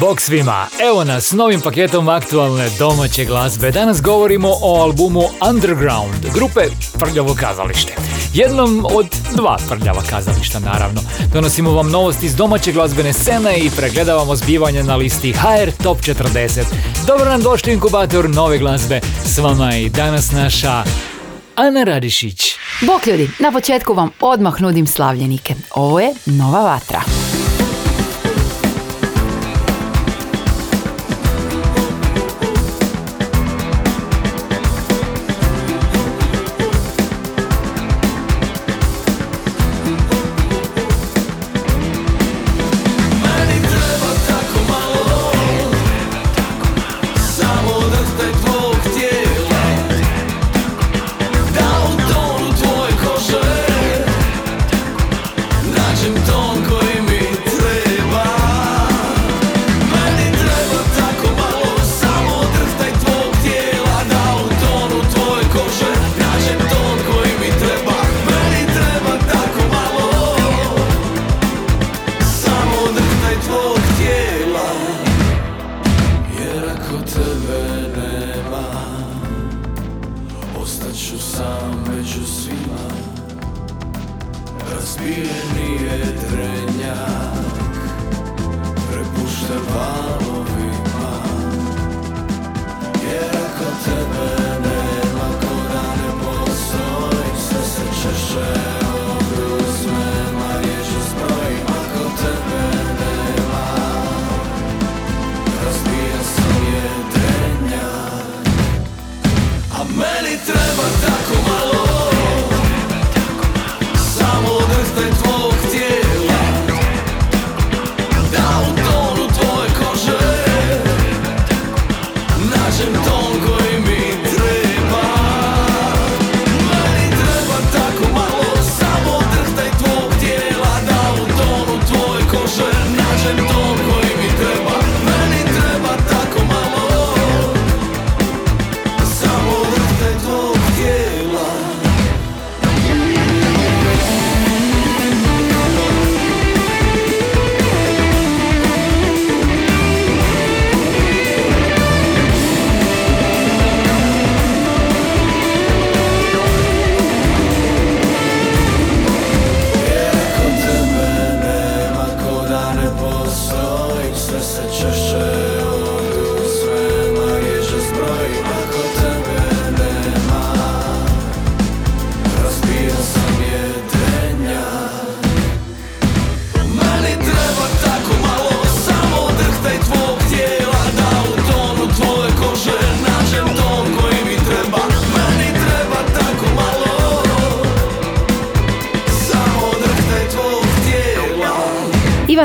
Bog svima, evo nas s novim paketom aktualne domaće glazbe. Danas govorimo o albumu Underground, grupe Prljavo kazalište. Jednom od dva prljava kazališta, naravno. Donosimo vam novosti iz domaće glazbene scene i pregledavamo zbivanje na listi HR Top 40. Dobro nam došli inkubator nove glazbe. S vama je i danas naša Ana Radišić. Bok ljudi, na početku vam odmah nudim slavljenike. Ovo je Nova Vatra.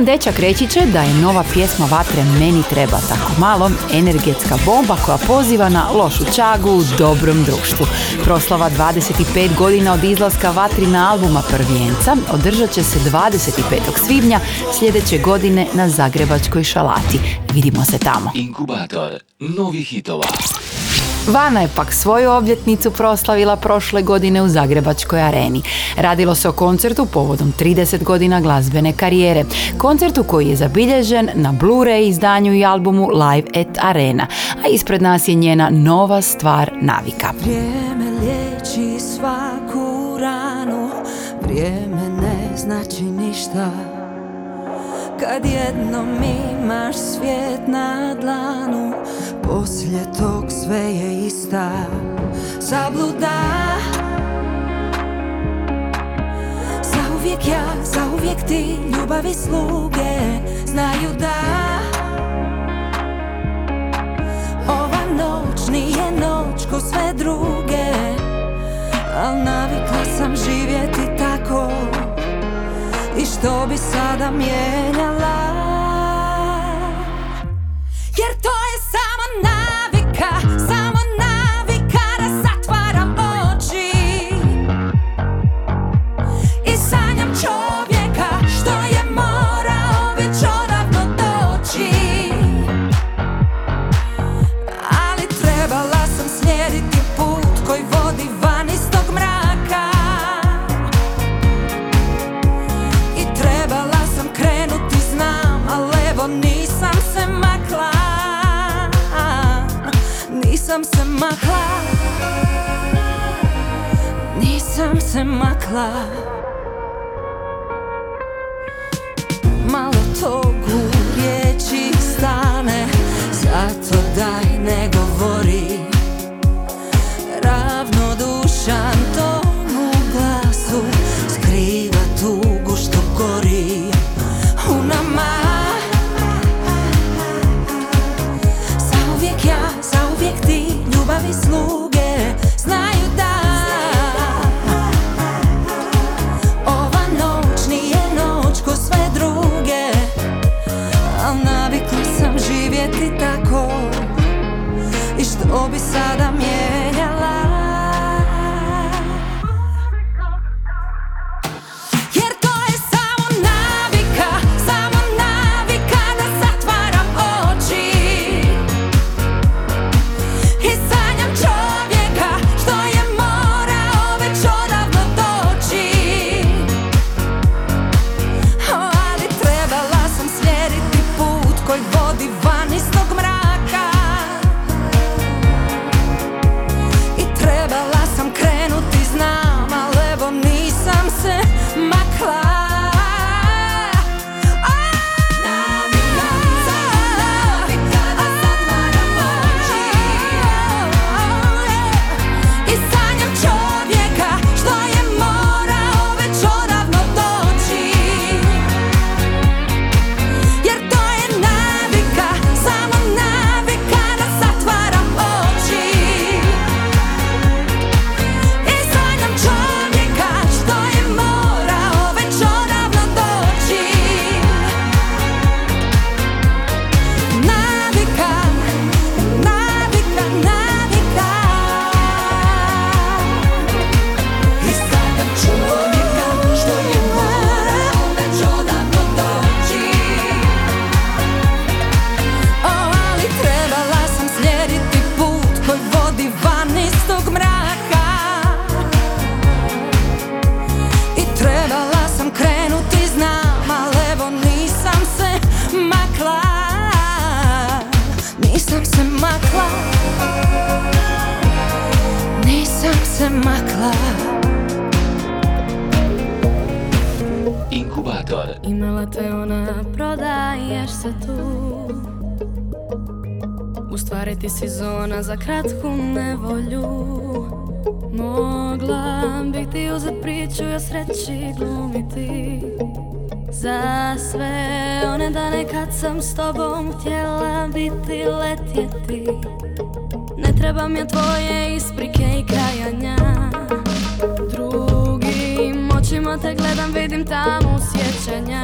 Ivan Dečak reći će da je nova pjesma Vatre Meni treba tako malo energetska bomba koja poziva na lošu čagu u dobrom društvu. Proslava 25 godina od izlaska Vatrina albuma Prvijenca održat će se 25. svibnja sljedeće godine na Zagrebačkoj šalati. Vidimo se tamo. Inkubator novih hitova. Vana je pak svoju obljetnicu proslavila prošle godine u Zagrebačkoj areni. Radilo se o koncertu povodom 30 godina glazbene karijere. Koncertu koji je zabilježen na Blu-ray izdanju i albumu Live at Arena, a ispred nas je njena nova stvar Navika. Vrijeme liječi svaku ranu, vrijeme ne znači ništa. Kad jednom imaš svijet na dlanu Poslije tog sve je ista Zabluda. Zauvijek ja, zauvijek ti Ljubavi sluge Znaju da. Ova noć nije noć ko sve druge Al navikla sam živjeti tako i što bi sada mijenjala? Jer to je samo navika sve One dane kad sam s tobom htjela biti letjeti. Ne treba mi tvoje isprike i kajanja Drugim očima te gledam, vidim tamo sjećanja.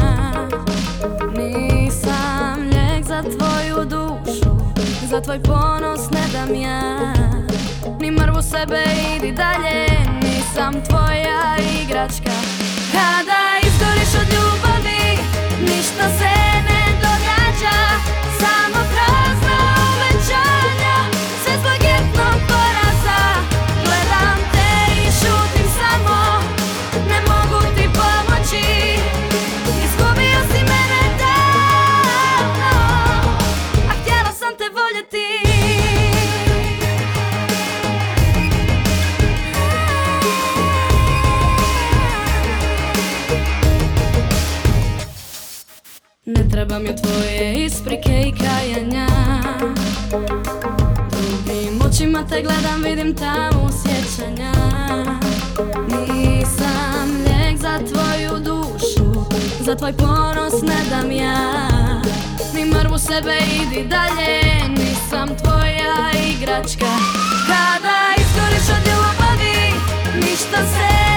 Nisam lijek za tvoju dušu Za tvoj ponos ne dam ja. Ni mrvu sebe idi dalje Nisam tvoja igračka. Kad ništa se ne događa, samo prazno trebam mi tvoje isprike i kajanja Drugim očima te gledam, vidim tamo sjećanja. Nisam lijek za tvoju dušu Za tvoj ponos ne dam ja. Ni mrvu sebe idi dalje Nisam tvoja igračka. Kada iskoriš od ljubavi, Ništa se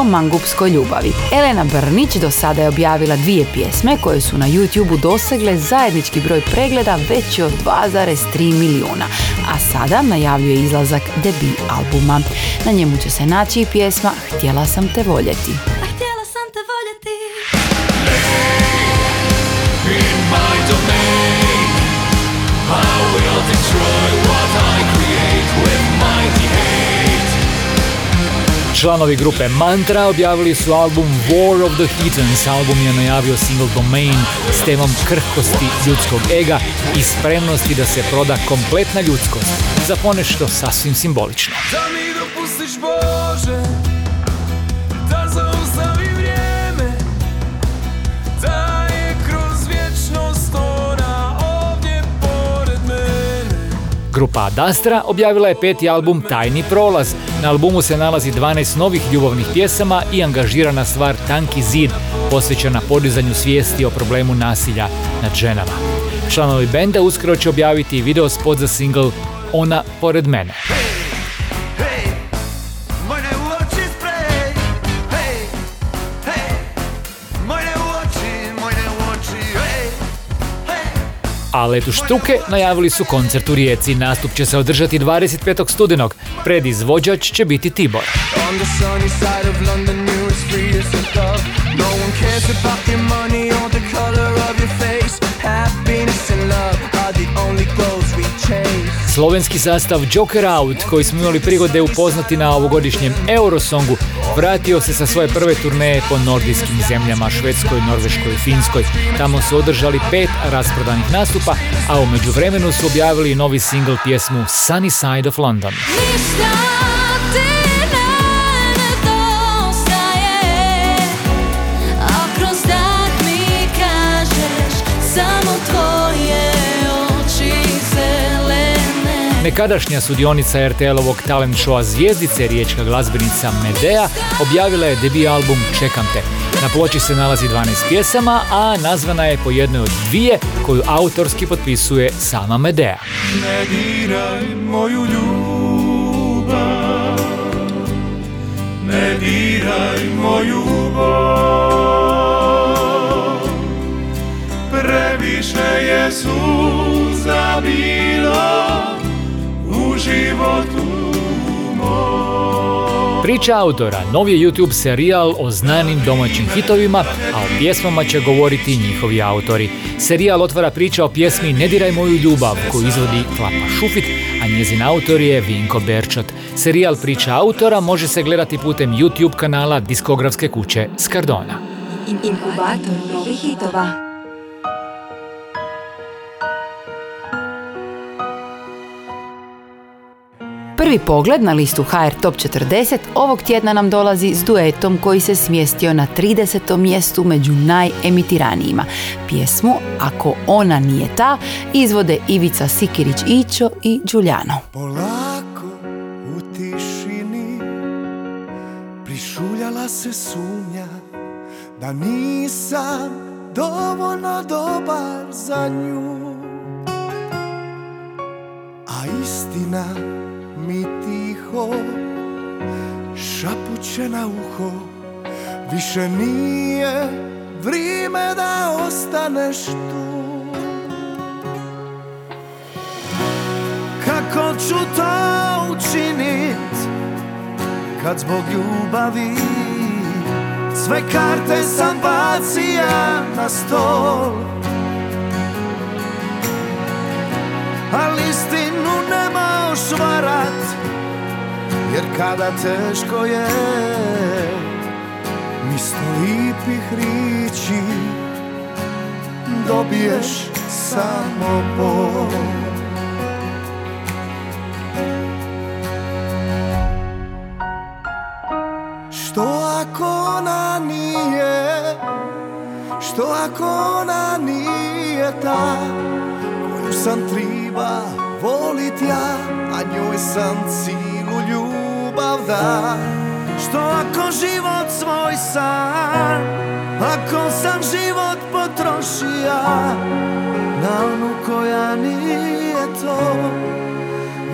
o mangupskoj ljubavi. Elena Brnić do sada je objavila dvije pjesme koje su na YouTube dosegle zajednički broj pregleda veći od 2,3 milijuna, a sada najavljuje izlazak debi albuma. Na njemu će se naći i pjesma Htjela sam te voljeti. Članovi grupe Mantra objavili su album War of the Heathens. Album je najavio single Domain s temom krhkosti ljudskog ega i spremnosti da se proda kompletna ljudskost za ponešto sasvim simbolično. Da mi dopustiš Bože Da zaustavi vrijeme Grupa Adastra objavila je peti album Tajni prolaz. Na albumu se nalazi 12 novih ljubavnih pjesama i angažirana stvar Tanki zid, posvećena podizanju svijesti o problemu nasilja nad ženama. Članovi benda uskoro će objaviti video spot za single Ona pored mene. A Letu Štuke najavili su koncert u Rijeci. Nastup će se održati 25. studenog. Predizvođač će biti Tibor. On the Slovenski sastav Joker Out, koji smo imali prigode upoznati na ovogodišnjem Eurosongu, vratio se sa svoje prve turneje po nordijskim zemljama, Švedskoj, Norveškoj i Finskoj. Tamo su održali pet rasprodanih nastupa, a u međuvremenu su objavili novi single pjesmu Sunny Side of London. Nekadašnja sudionica RTL-ovog talent showa Zvijezdice, riječka glazbenica Medea, objavila je debi album Čekam te. Na ploči se nalazi 12 pjesama, a nazvana je po jednoj od dvije koju autorski potpisuje sama Medea. Ne diraj moju ljubav Ne diraj moju bol Previše je suza bilo Priča autora, novi YouTube serijal o znanim domaćim hitovima, a o pjesmama će govoriti njihovi autori. Serijal otvara priča o pjesmi Ne diraj moju ljubav, koju izvodi Klapa Šufit, a njezin autor je Vinko Berčot. Serijal priča autora može se gledati putem YouTube kanala diskografske kuće Skardona. Inkubator novih hitova. Prvi pogled na listu HR Top 40 ovog tjedna nam dolazi s duetom koji se smjestio na 30. mjestu među najemitiranijima. Pjesmu Ako ona nije ta izvode Ivica Sikirić-Ićo i Đuljano. Polako u tišini Prišuljala se sumnja Da nisam dovoljno dobar za nju A istina mi tiho Šapuće na uho. Više nije vrijeme da ostaneš tu. Kako ću to učinit Kad zbog ljubavi Sve karte sam bacija na stol Ali istinu ne moš varat Jer kada teško je Misto lipih riči Dobiješ samo bol. Što ako ona nije Što ako ona nije ta Koju sam treba volit ja A njoj sam cilu ljubav da. Što ako život svoj san Ako sam život potrošija Na onu koja nije to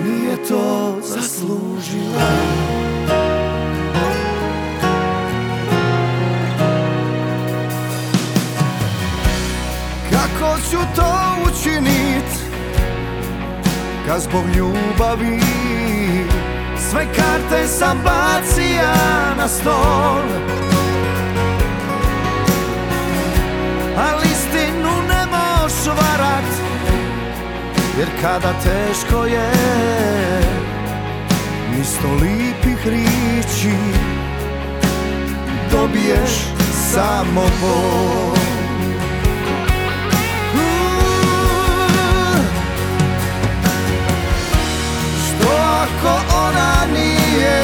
Nije to zaslužila. Kako ću to učiniti kad zbog ljubavi Sve karte sam bacija na stol. Ali istinu ne moš varat Jer kada teško je Misto lipih riči Dobiješ samo bol ako ona nije?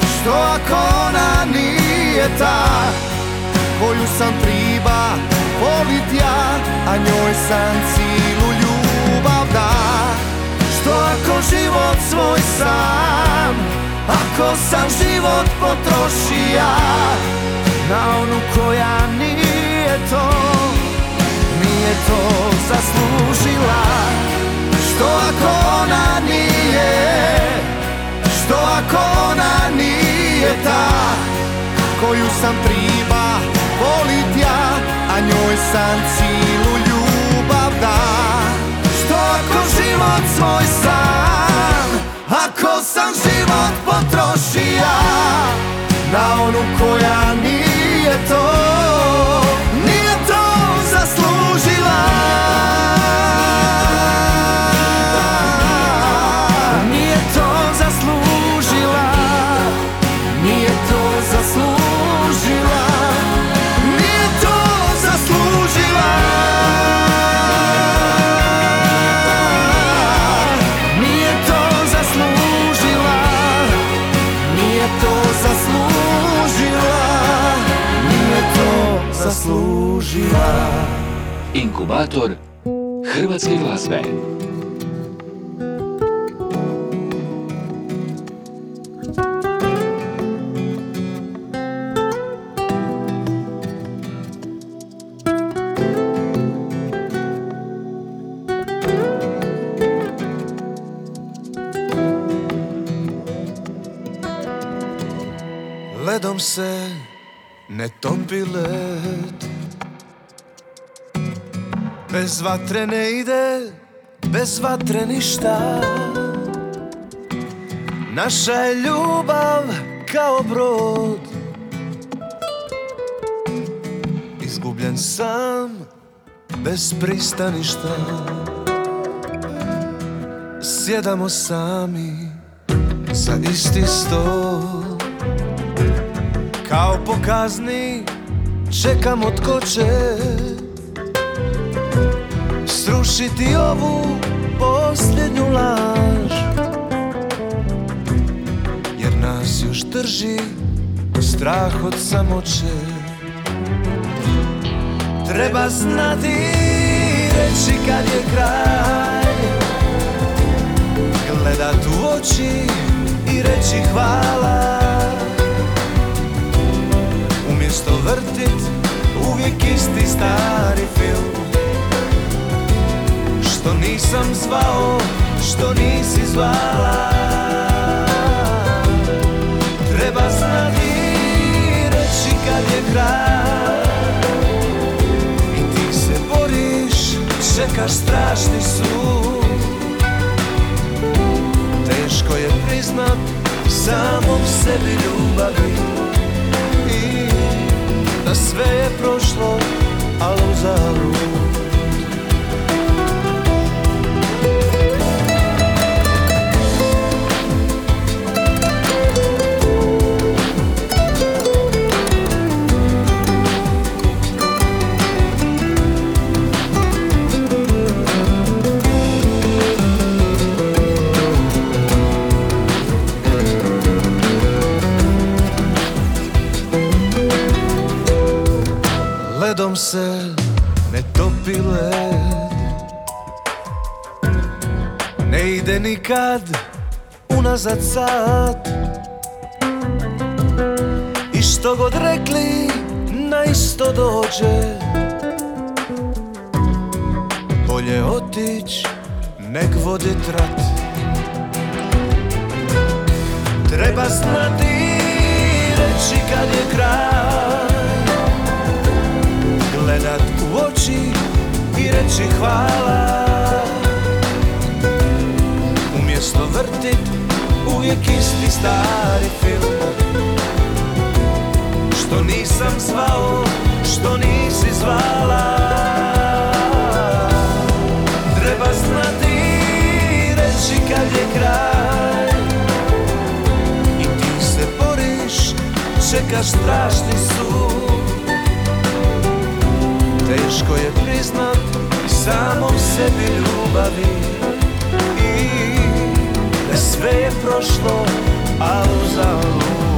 Što ako ona nije ta Koju sam triba volit ja A njoj sam cilu ljubav da? Što ako život svoj sam Ako sam život potrošija Na onu koja nije to Nije to zaslužila što ako ona nije? Što ako ona nije ta Koju sam triba volit ja A njoj sam cilu ljubav da? Što ako život svoj sam Ako sam život potrošija Na onu koja nije to zaslužila Inkubator hrvatske glazbe. Ledom se ne topi led Bez vatre ne ide, bez vatre ništa. Naša je ljubav kao brod. Izgubljen sam, bez pristaništa. Sjedamo sami za isti stol. Kao po kazni čekamo tko će Srušiti ovu posljednju laž. Jer nas još drži strah od samoće. Treba znati reći kad je kraj. Gledat u oči i reći hvala. Umjesto vrtit uvijek isti stari film Što nisam zvao, što nisi zvala. Treba znati reći kad je kraj. I ti se boriš, čekaš strašni sud. Teško je priznat samom sebi ljubavi. I da sve je prošlo, ali uzalud Ledom se ne topi led Ne ide nikad unazad sad. I što god rekli na isto dođe. Bolje otić nek vodit rat Treba znati reći kad je kraj Oči riječi hvala. Umjesto vrtit uvijek isti stari film. Što nisam zvao, što nisi zvala. Treba znati i reći kad je kraj. I ti se boriš, čekaš strašni sud Teško je priznat samom sebi ljubavi. I sve je prošlo, a uzalud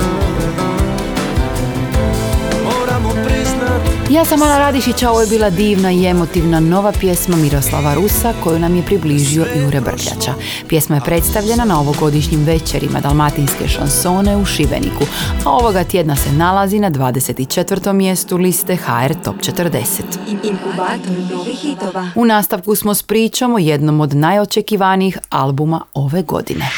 Ja sam Ana Radišić, a ovo je bila divna i emotivna nova pjesma Miroslava Rusa koju nam je približio Jure Brkljača. Pjesma je predstavljena na ovogodišnjim večerima dalmatinske šansone u Šibeniku, a ovoga tjedna se nalazi na 24. mjestu liste HR Top 40. Inkubator novih hitova. U nastavku smo s pričom o jednom od najočekivanijih albuma ove godine.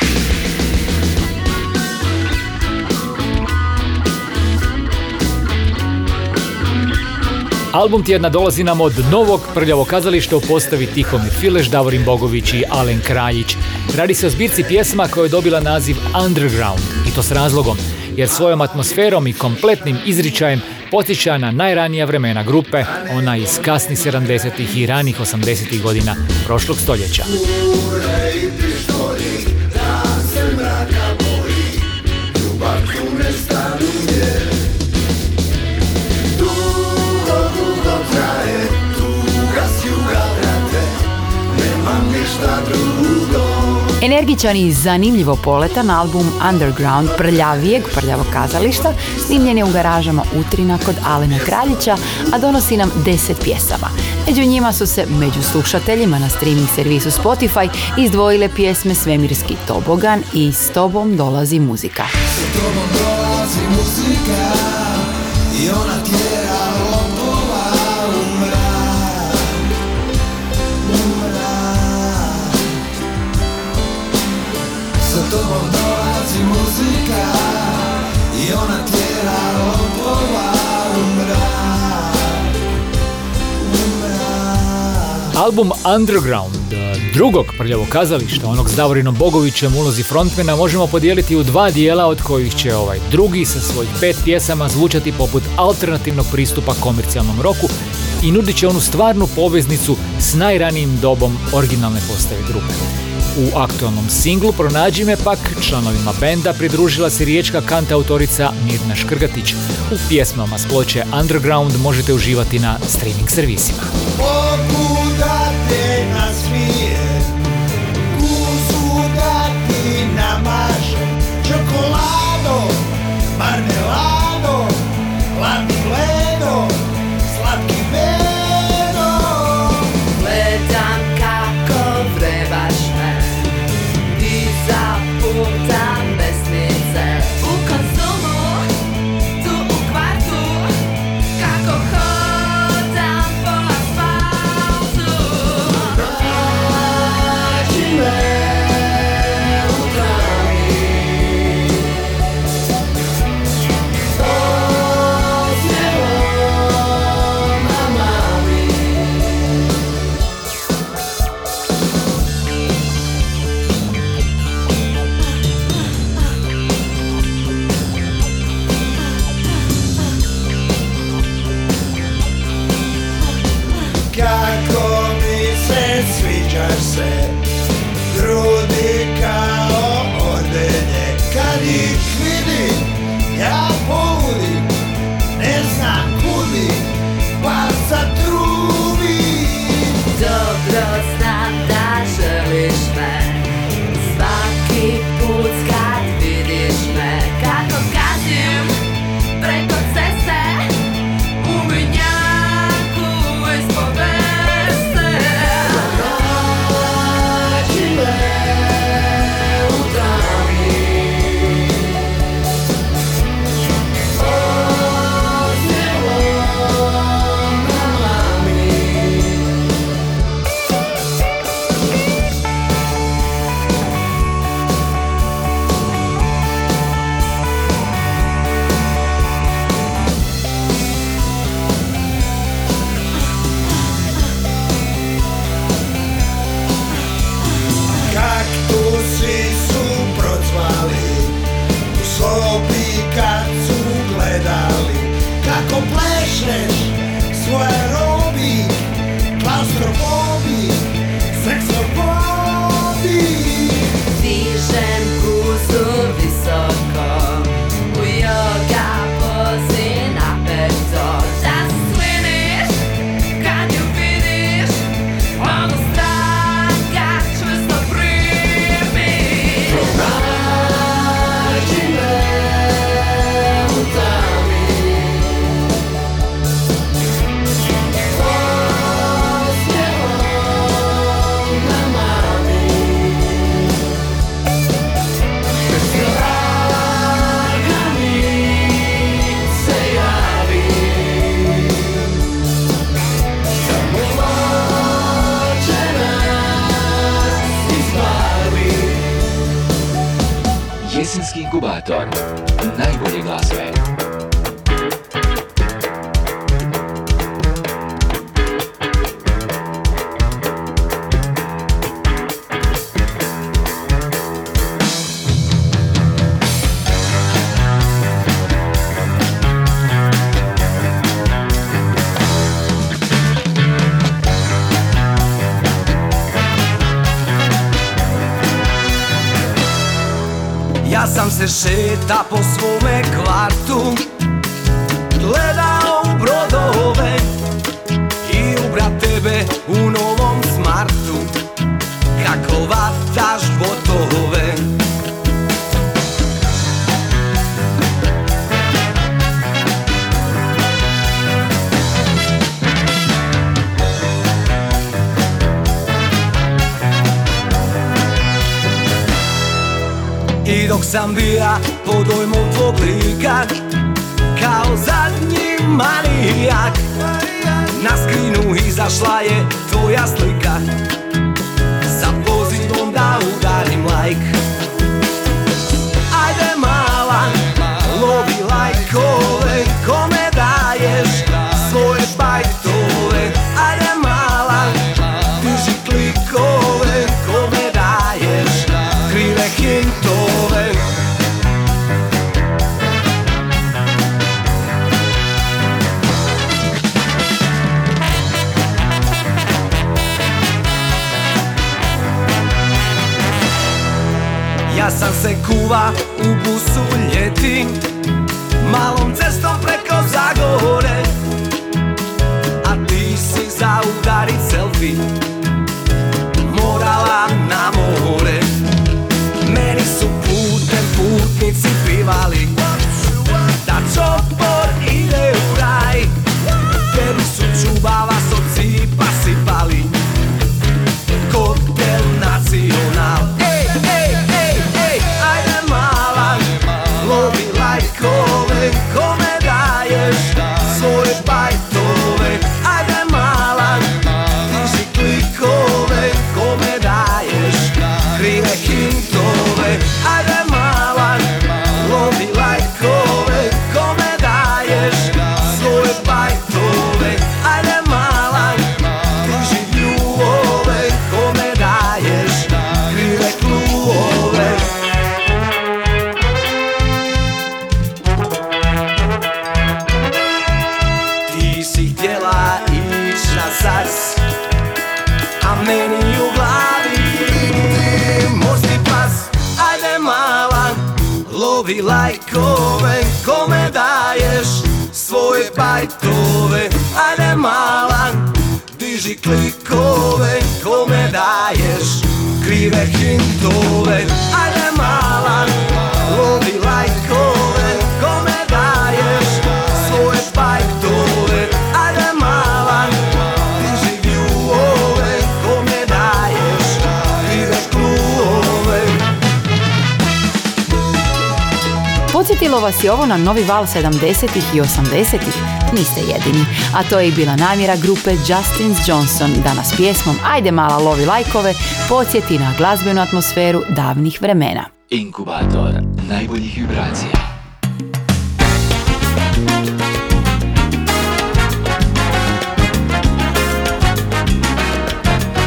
Album tjedna dolazi nam od novog prljavog kazališta u postavi Tihomir Fileš, Davorin Bogović i Alen Kraljić. Radi se o zbirci pjesma koja je dobila naziv Underground i to s razlogom, jer svojom atmosferom i kompletnim izričajem podsjeća na najranija vremena grupe, ona iz kasnih 70. i ranih 80. godina prošlog stoljeća. Energičan i zanimljivo poletan album Underground prljavijeg prljavog kazališta snimljen je u garažama Utrina kod Alena Kraljića, a donosi nam 10 pjesama. Među njima su se među slušateljima na streaming servisu Spotify izdvojile pjesme Svemirski tobogan i S tobom dolazi muzika. tobom dolazi muzika i ona tjera Sa tobom dolazi muzika i ona tjera lopova u mrak. Album Underground eh, drugog prljavog kazališta, onog s Davorinom Bogovićem ulozi frontmena, možemo podijeliti u dva dijela od kojih će ovaj drugi sa svojih pet pjesama zvučati poput alternativnog pristupa komercijalnom roku i nudit će onu stvarnu poveznicu s najranijim dobom originalne postave grupe. U aktualnom singlu Pronađi me pak članovima benda pridružila se riječka kantautorica Mirna Škrgatić. U pjesmama s ploče Underground možete uživati na streaming servisima. šeta po svome kvartu. slaje Uči klikove kome daješ krive hintove? Podsjetilo vas je ovo na novi val 70-ih i 80-ih? Niste jedini. A to je i bila namjera grupe Justin's Johnson da nas pjesmom Ajde mala lovi lajkove podsjeti na glazbenu atmosferu davnih vremena. Inkubator najboljih vibracija.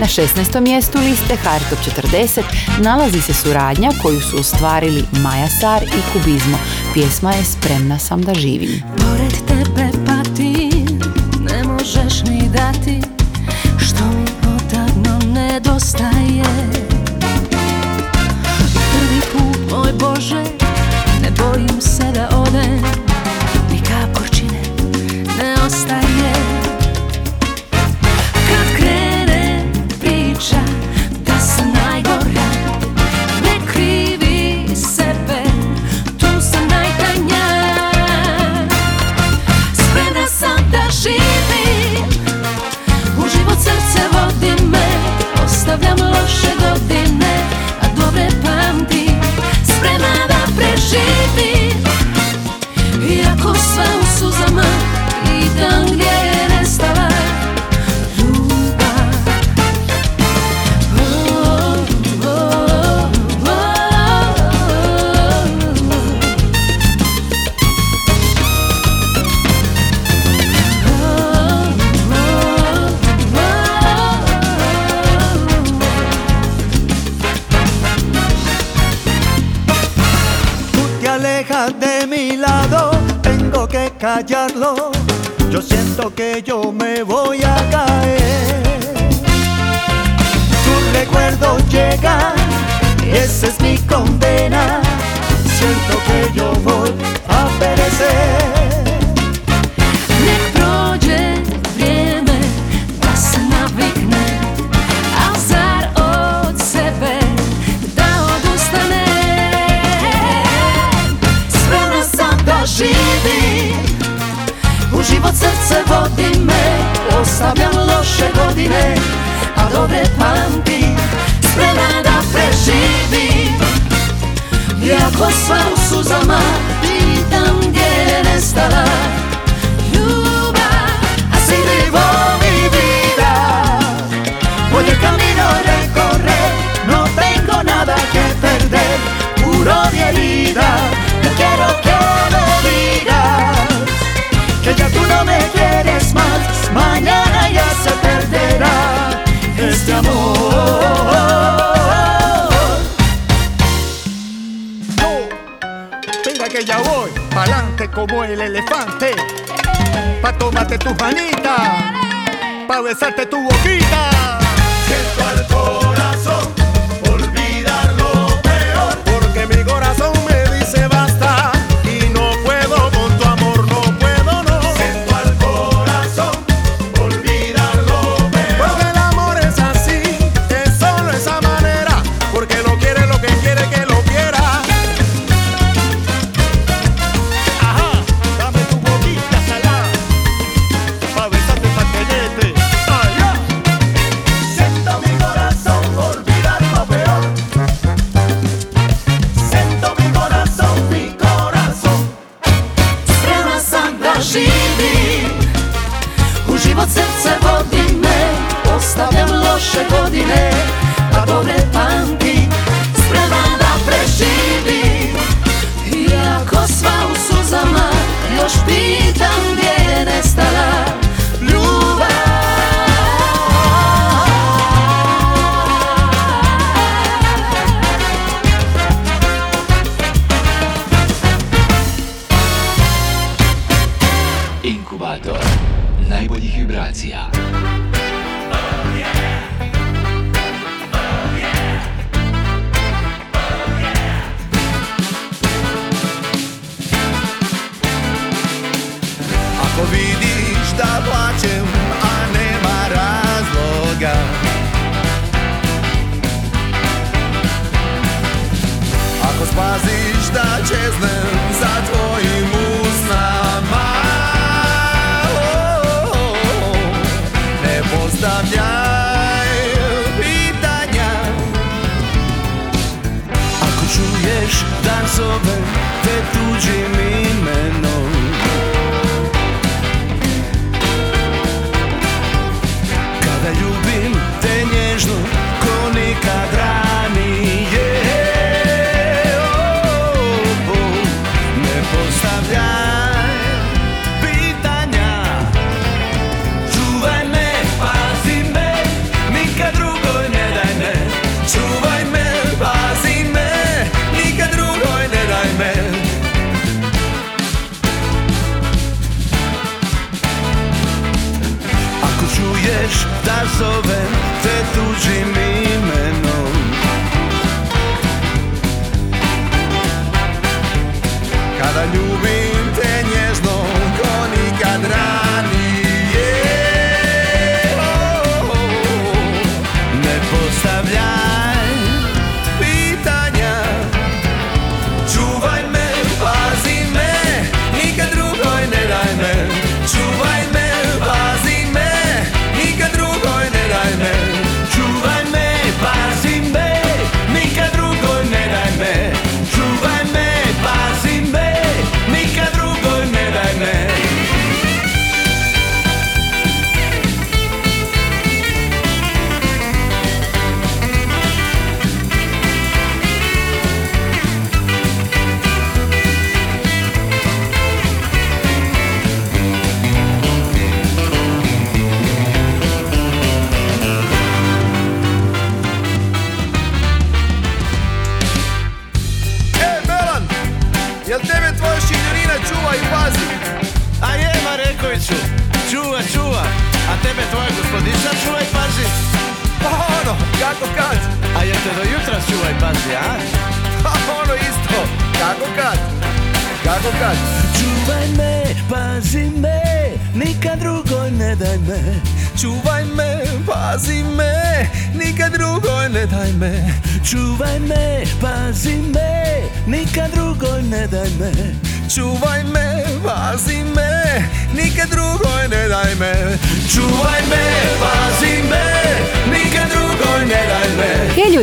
Na 16. mjestu liste HR Top 40 nalazi se suradnja koju su ostvarili Maja Sar i Kubizmo. Pjesma je Spremna sam da živim. Pored tebe pa ti ne možeš mi dati što mi potadno nedostaje. yo. Mira que ya voy, pa'lante como el elefante. Pa' tomarte tus manitas, pa' besarte tu boquita. Siento alcohol. spaziš da čeznem za tvojim usnama. Oh, oh, oh, Ne postavljaj pitanja. Ako čuješ da te tuđi mi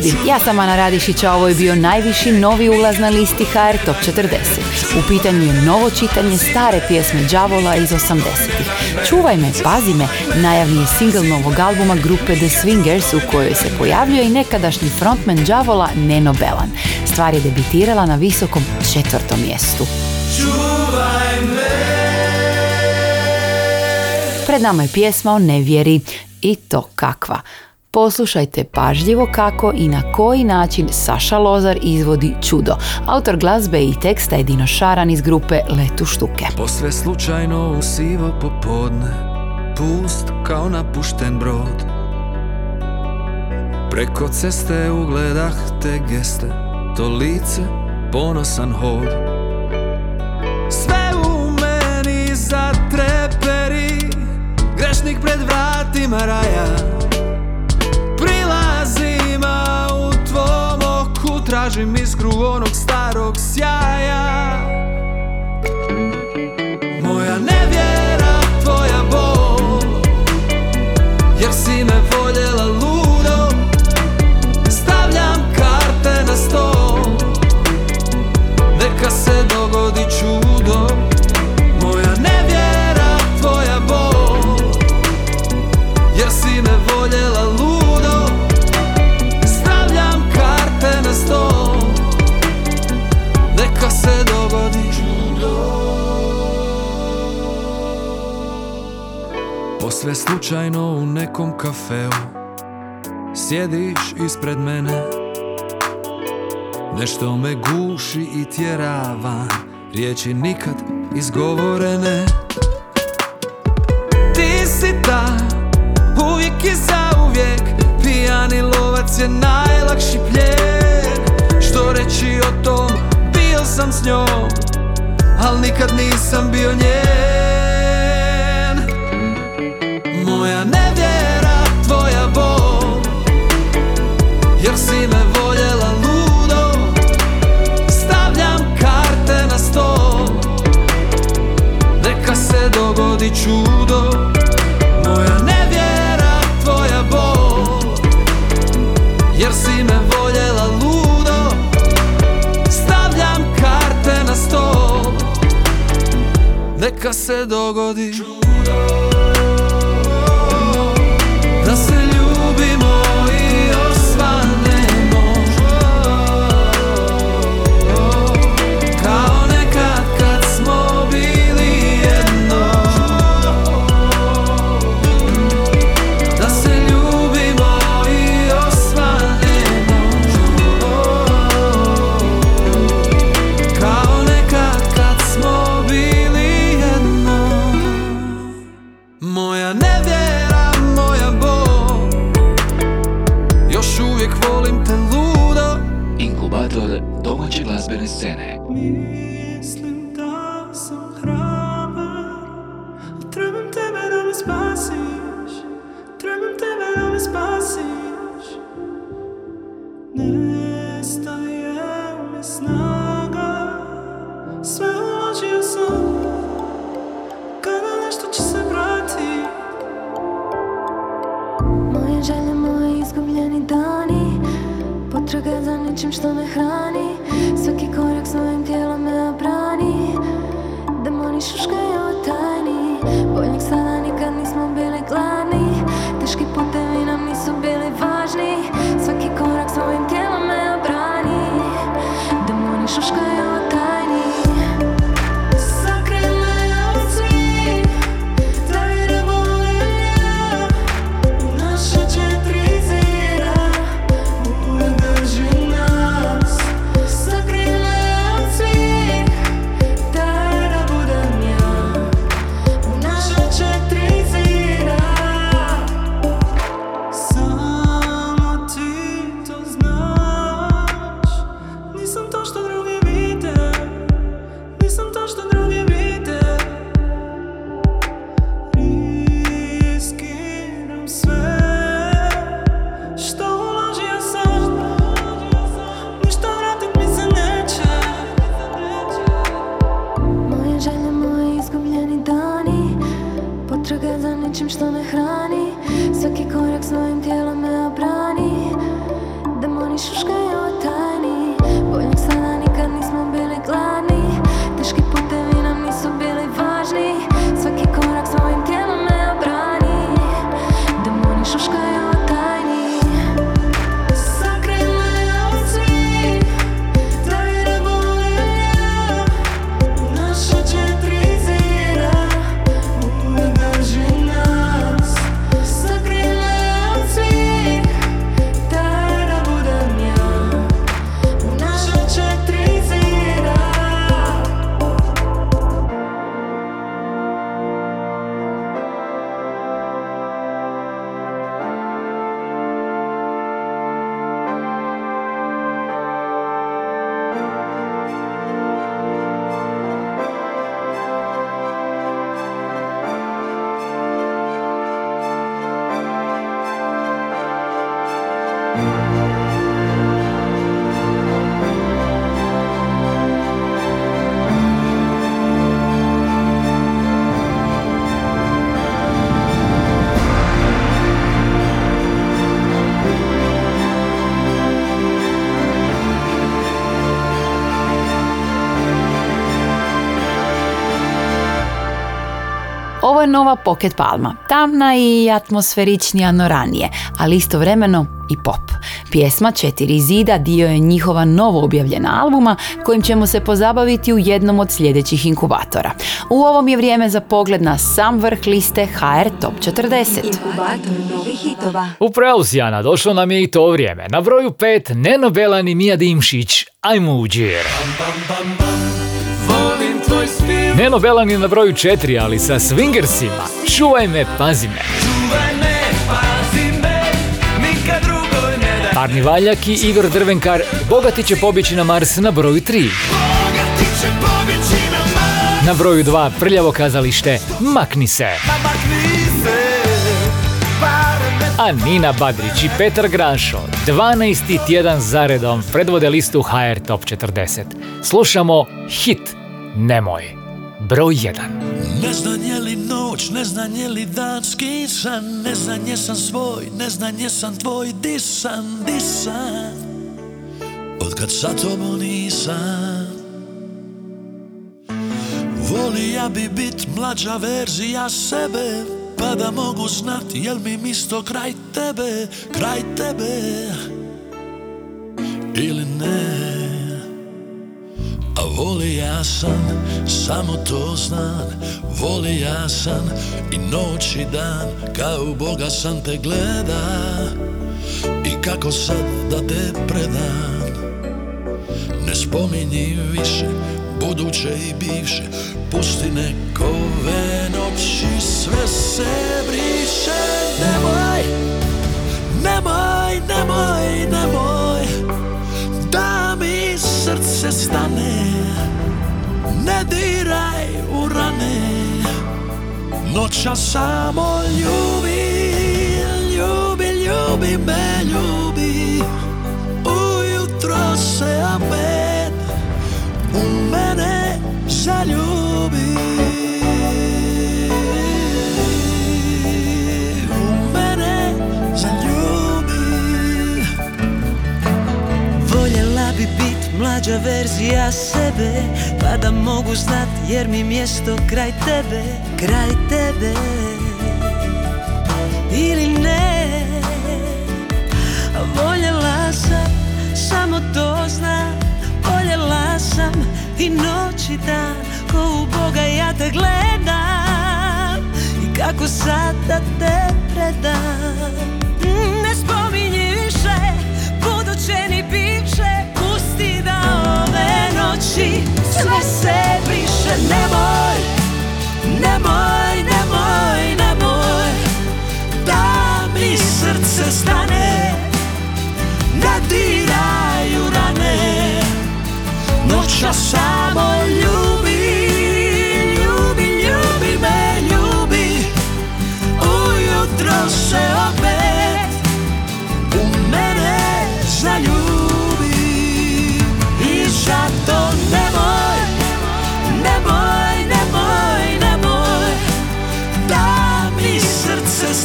ljudi, ja sam Ana Radišić, a ovo je bio najviši novi ulaz na listi HR Top 40. U pitanju je novo čitanje stare pjesme Đavola iz 80-ih. Čuvaj me, pazi me, najavni je single novog albuma grupe The Swingers u kojoj se pojavljuje i nekadašnji frontman Đavola Neno Belan. Stvar je debitirala na visokom četvrtom mjestu. Čuvaj me Pred nama je pjesma o nevjeri i to kakva. Poslušajte pažljivo kako i na koji način Saša Lozar izvodi čudo. Autor glazbe i teksta je Dino Šaran iz grupe Letu štuke. Posve slučajno u sivo popodne Pust kao napušten brod Preko ceste ugledah te geste To lice, ponosan hod Sve u meni zatreperi Grešnik pred vratima raja Czym iskru onok starog sjaja Posve slučajno u nekom kafeu. Sjediš ispred mene. Nešto me guši i tjera van. Riječi nikad izgovorene. Ti si ta Uvijek i zauvijek. Pijani lovac je najlakši plijen Što reći o tom Bio sam s njom Al nikad nisam bio njen Moja nevjera, tvoja bol Jer si me voljela nova Pocket Palma, tamna i atmosferičnija no ranije, ali istovremeno i pop. Pjesma Četiri zida dio je njihova novo objavljena albuma kojim ćemo se pozabaviti u jednom od sljedećih inkubatora. U ovom je vrijeme za pogled na sam vrh liste HR Top 40. Inkubator novih hitova. Upravo si, Ana, došlo nam je i to vrijeme. Na broju pet Neno Belan i Mija Dimšić, ajmo u džir. Stil Neno Belan je na broju četiri, ali sa swingersima. Čuvaj me, pazi me. Čuvaj me, pazi me Nikad drugoj ne daj Arni Valjak i Igor Drvenkar bogati će pobjeći na Mars na broju 3. Boga ti će pobjeći na broju 2 prljavo kazalište Makni se. Me A Nina Badrić i Petar Grašo 12. tjedan zaredom predvode listu HR Top 40. Slušamo hit Nemoj. Broj 1. Ne znam je li noć, ne znam je li danski san Ne znam jesam svoj, ne znam jesam tvoj Disan, disan Od kad sa tobom nisam Volija bi bit mlađa verzija sebe Pa da mogu znat jel mi misto kraj tebe Kraj tebe Ili ne voli ja sam, samo to znam. Voli ja sam i noć i dan Kao Boga sam te gleda. I kako sad da te predam? Ne spominji više Buduće i bivše. Pusti nekove noći Sve se briše. Nemoj Nemoj, nemoj, nemoj srce stane Ne diraj u rane. Noća samo ljubi Ljubi, ljubi me, ljubi. Ujutro se opet U mene zaljubi mlađa verzija sebe Pa da mogu znat jer mi mjesto kraj tebe Kraj tebe. Ili ne Voljela sam, samo to znam Voljela sam i noć i dan Ko u Boga ja te gledam. I kako sad da te predam. Mm, Ne spominji više buduće ni da ove noći sve se briše Nemoj, nemoj, nemoj, nemoj Da mi srce stane Ne diraju rane Noća samo ljubi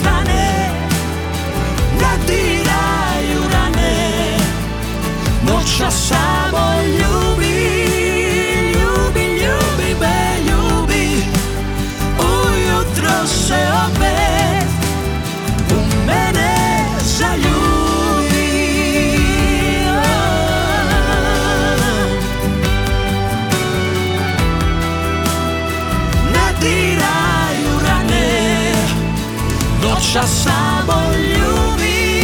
stane Ne diraju rane. Noća samo ljubi Noća samo ljubi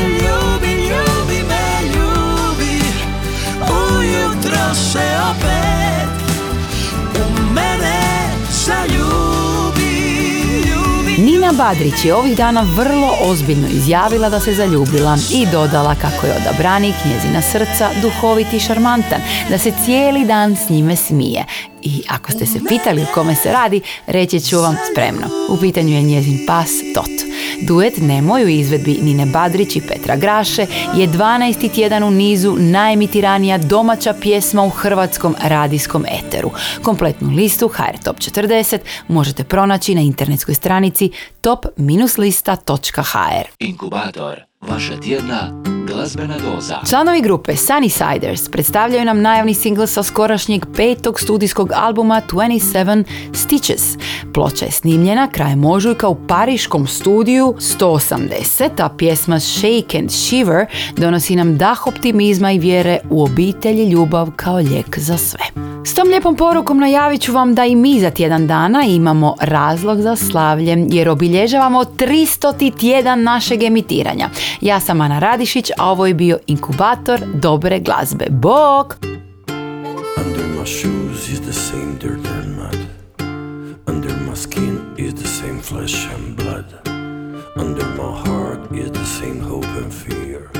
Ljubi, ljubi me, ljubi Ujutro se opet U mene zaljubi Ljubi, Nina Badrić je ovih dana vrlo ozbiljno izjavila da se zaljubila i dodala kako je odabranik njezina srca duhovit i šarmantan, da se cijeli dan s njime smije. I ako ste se pitali o kome se radi, reći ću vam spremno. U pitanju je njezin pas Tot. Duet Nemoj u izvedbi Nine Badrić i Petra Graše je 12. tjedan u nizu najemitiranija domaća pjesma u hrvatskom radijskom eteru. Kompletnu listu HR Top 40 možete pronaći na internetskoj stranici top-lista.hr. Inkubator, vaša tjedna Glazbena doza. Članovi grupe Sunnysiders predstavljaju nam najavni singl sa skorašnjeg petog studijskog albuma 27 Stitches. Ploča je snimljena krajem ožujka u pariškom studiju 180, a pjesma Shake and Shiver donosi nam dah optimizma i vjere u obitelj i ljubav kao lijek za sve. S tom lijepom porukom najavit ću vam da i mi za tjedan dana imamo razlog za slavlje jer obilježavamo 300. tjedan našeg emitiranja. Ja sam Ana Radišić, a ovo je bio inkubator dobre glazbe. Bok! Under my shoes is the same dirt and mud. Under my skin is the same flesh and blood. Under my heart is the same hope and fear.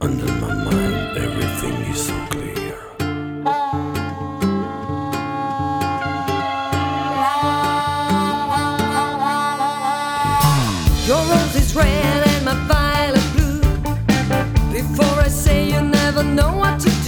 Under my mind, everything is so clear. Your rose is red never know what to do.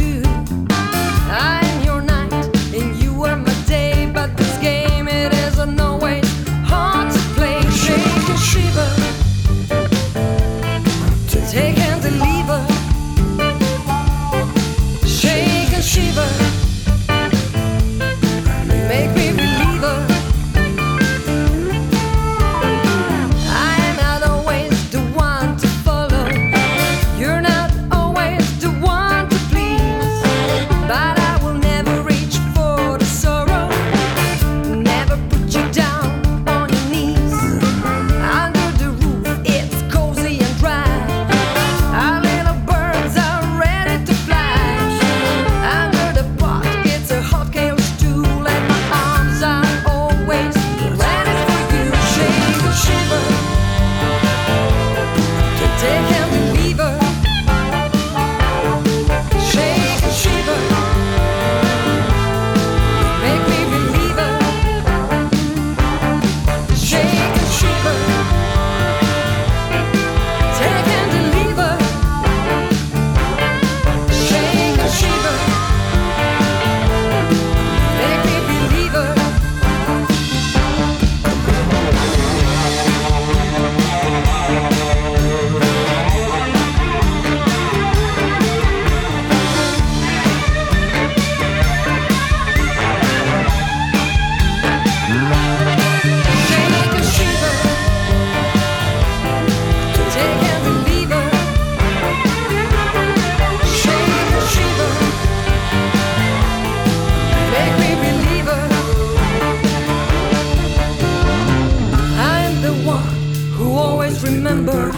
Always remembers.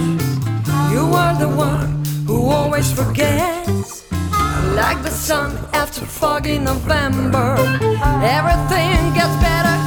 You are the one who always forgets. Like the sun after foggy November, everything gets better